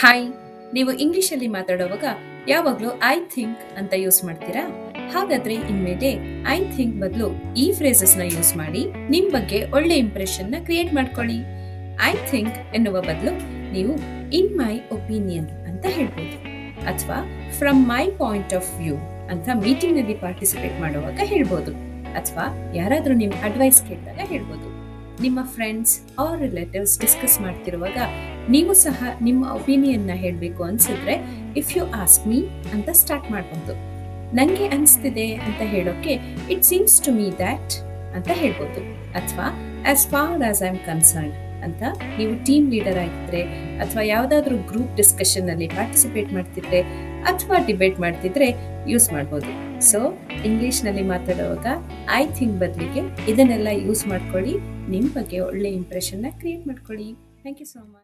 Hi ನೀವು ಇಂಗ್ಲಿಷಲ್ಲಿ ಮಾತಾಡುವಾಗ ಯಾವಾಗಲೂ ಐ ಥಿಂಕ್ ಅಂತ ಯೂಸ್ ಮಾಡ್ತೀರಾ? ಹಾಗಾದ್ರೆ ಇನ್ಮೇಲೆ ಐ ಥಿಂಕ್ ಬದಲು ಈ ಫ್ರೇಸಸ್ನ ಯೂಸ್ ಮಾಡಿ ನಿಮ್ ಬಗ್ಗೆ ಒಳ್ಳೆ ಇಂಪ್ರೆಷನ್ನ ಕ್ರಿಯೇಟ್ ಮಾಡ್ಕೊಳ್ಳಿ. ಐ ಥಿಂಕ್ ಎನ್ನುವ ಬದಲು ನೀವು ಇನ್ ಮೈ ಒಪಿನಿಯನ್ ಅಂತ ಹೇಳ್ಬೋದು. ಅಥವಾ from my point of view ಅಂತ ಮೀಟಿಂಗ್ನಲ್ಲಿ ಪಾರ್ಟಿಸಿಪೇಟ್ ಮಾಡುವಾಗ ಹೇಳ್ಬೋದು. ಅಥವಾ ಯಾರಾದರೂ ನಿಮ್ ಅಡ್ವೈಸ್ ಕೇಳಿದಾಗ ಹೇಳ್ಬೋದು. ನಿಮ್ಮ ಫ್ರೆಂಡ್ಸ್ ಆರ್ ರಿಲೇಟಿವ್ಸ್ ಡಿಸ್ಕಸ್ ಮಾಡ್ತಿರುವಾಗ ನೀವು ಸಹ ನಿಮ್ಮ ಒಪಿನಿಯನ್ನ ಹೇಳಬೇಕು ಅನ್ಸಿದ್ರೆ ಇಫ್ ಯು ಆಸ್ಕ್ ಮೀ ಅಂತ ಸ್ಟಾರ್ಟ್ ಮಾಡಬಹುದು ನಂಗೆ ಅನಿಸ್ತಿದೆ ಅಂತ ಹೇಳೋಕೆ it seems to me that ಅಂತ ಹೇಳ್ಬೋದು. ಅಥವಾ as far as I am concern ಅಂತ ನೀವು ಟೀಮ್ ಲೀಡರ್ ಆಗಿದ್ರೆ ಅಥವಾ ಯಾವುದಾದ್ರೂ ಗ್ರೂಪ್ ಡಿಸ್ಕಷನ್ ಅಲ್ಲಿ ಪಾರ್ಟಿಸಿಪೇಟ್ ಮಾಡ್ತಿದ್ರೆ ಅಥವಾ ಡಿಬೇಟ್ ಮಾಡ್ತಿದ್ರೆ ಯೂಸ್ ಮಾಡ್ಬೋದು. ಸೊ ಇಂಗ್ಲೀಷ್ನಲ್ಲಿ ಮಾತಾಡುವಾಗ ಐ ಥಿಂಕ್ ಬದಲಿಗೆ ಇದನ್ನೆಲ್ಲ ಯೂಸ್ ಮಾಡ್ಕೊಳ್ಳಿ. ನಿಮ್ಮ ಬಗ್ಗೆ ಒಳ್ಳೆ ಇಂಪ್ರೆಷನ್ನ ಕ್ರಿಯೇಟ್ ಮಾಡ್ಕೊಳ್ಳಿ. Thank you so much